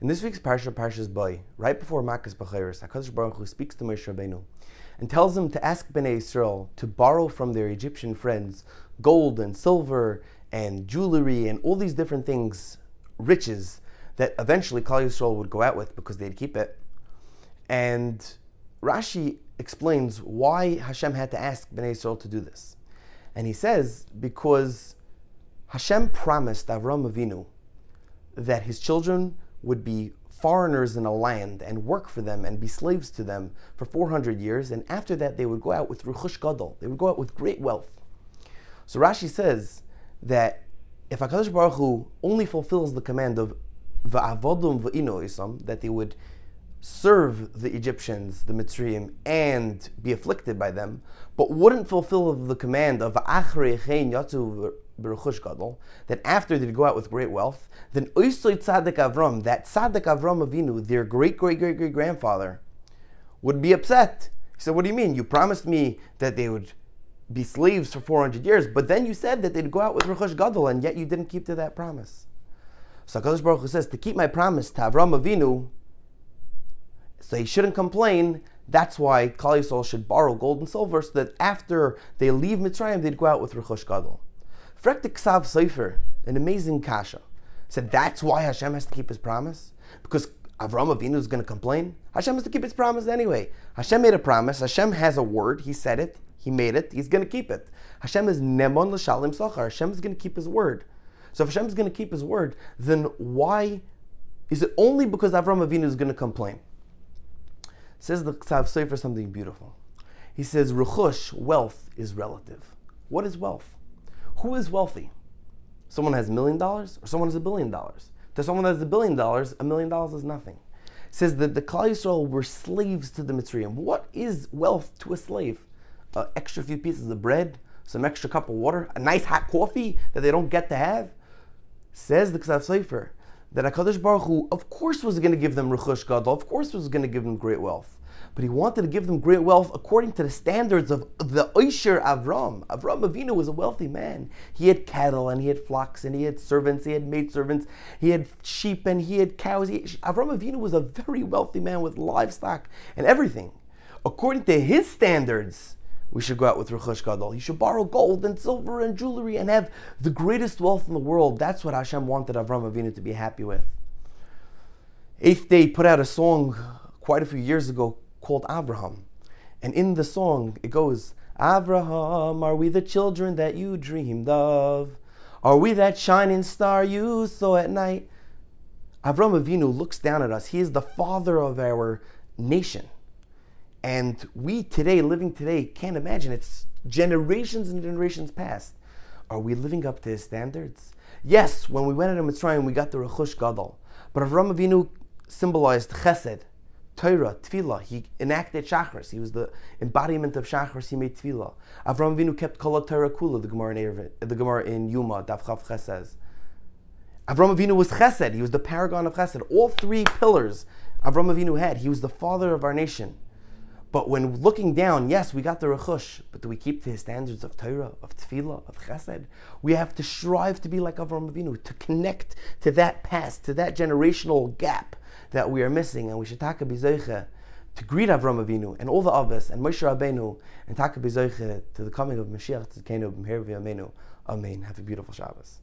In this week's parsha, Parshas Bo, right before Makkos Bechoros, Hakadosh Baruch Hu speaks to Moshe Rabbeinu and tells him to ask Bnei Israel to borrow from their Egyptian friends gold and silver and jewelry and all these different things, riches that eventually Klal Yisrael would go out with because they'd keep it. And Rashi explains why Hashem had to ask Bnei Israel to do this. And he says, because Hashem promised Avram Avinu that his children would be foreigners in a land and work for them and be slaves to them for 400 years, and after that they would go out with Ruchush Gadol. They would go out with great wealth. So Rashi says that if HaKadosh Baruch Hu only fulfills the command of Va'avodum Va'ino that they would serve the Egyptians, the Mitzrayim, and be afflicted by them, but wouldn't fulfill the command of that after they'd go out with great wealth, then Oisoy Tzadik Avram, that Tzadik Avram Avinu, their great great great great grandfather, would be upset. He said, What do you mean? You promised me that they would be slaves for 400 years, but then you said that they'd go out with Rechush Gadol, and yet you didn't keep to that promise. So HaKadosh Baruch Hu says, To keep my promise to Avram Avinu, so he shouldn't complain. That's why Klal Yisrael should borrow gold and silver so that after they leave Mitzrayim, they'd go out with Rechush Gadol. Frekte Ksav Sefer, an amazing kasha, said that's why Hashem has to keep his promise? Because Avram Avinu is going to complain? Hashem has to keep his promise anyway. Hashem made a promise. Hashem has a word. He said it. He made it. He's going to keep it. Hashem is Nemon L'Shalim Sachar. Hashem is going to keep his word. So if Hashem is going to keep his word, then why is it only because Avram Avinu is going to complain? Says the Ksav Sefer something beautiful. He says, Ruchush, wealth is relative. What is wealth? Who is wealthy? Someone has a million dollars or someone has a billion dollars? To someone that has a billion dollars, a million dollars is nothing. It says that the Klal Yisrael were slaves to the Mitzrayim. What is wealth to a slave? An extra few pieces of bread, some extra cup of water, a nice hot coffee that they don't get to have? Says the Ksav Sefer that HaKadosh Baruch Hu, of course, was going to give them Ruchush Gadol, of course, was going to give them great wealth but he wanted to give them great wealth according to the standards of the Oisher Avram. Avram Avinu was a wealthy man. He had cattle and he had flocks and he had servants, he had maidservants, he had sheep and he had cows. He, Avram Avinu was a very wealthy man with livestock and everything. According to his standards, we should go out with Ruchush Gadol. He should borrow gold and silver and jewelry and have the greatest wealth in the world. That's what Hashem wanted Avram Avinu to be happy with. Eighth Day put out a song quite a few years ago called Abraham. And in the song, it goes, Abraham, are we the children that you dreamed of? Are we that shining star you saw at night? Avram Avinu looks down at us. He is the father of our nation. And we today, living today, can't imagine. It's generations and generations past. Are we living up to his standards? Yes, when we went into Mitzrayim, we got the Rechush Gadol. But Avram Avinu symbolized chesed, Torah, Tefillah. He enacted Shachris. He was the embodiment of Shachris. He made Tefillah. Avram Avinu kept Kol Torah Kula. The Gemara in Eruvin, the Gemara in Yoma, Daf Chof Ches says. Avram Avinu was Chesed. He was the paragon of Chesed. All three pillars Avram Avinu had. He was the father of our nation. But when looking down, yes, we got the Rechush, but do we keep to his standards of Torah, of Tefillah, of Chesed? We have to strive to be like Avraham Avinu, to connect to that past, to that generational gap that we are missing, and we should taka bizoiche to greet Avraham Avinu and all the others and Moshe Rabbeinu and taka bizoiche to the coming of Mashiach to Kenu Amen. Have a beautiful Shabbos.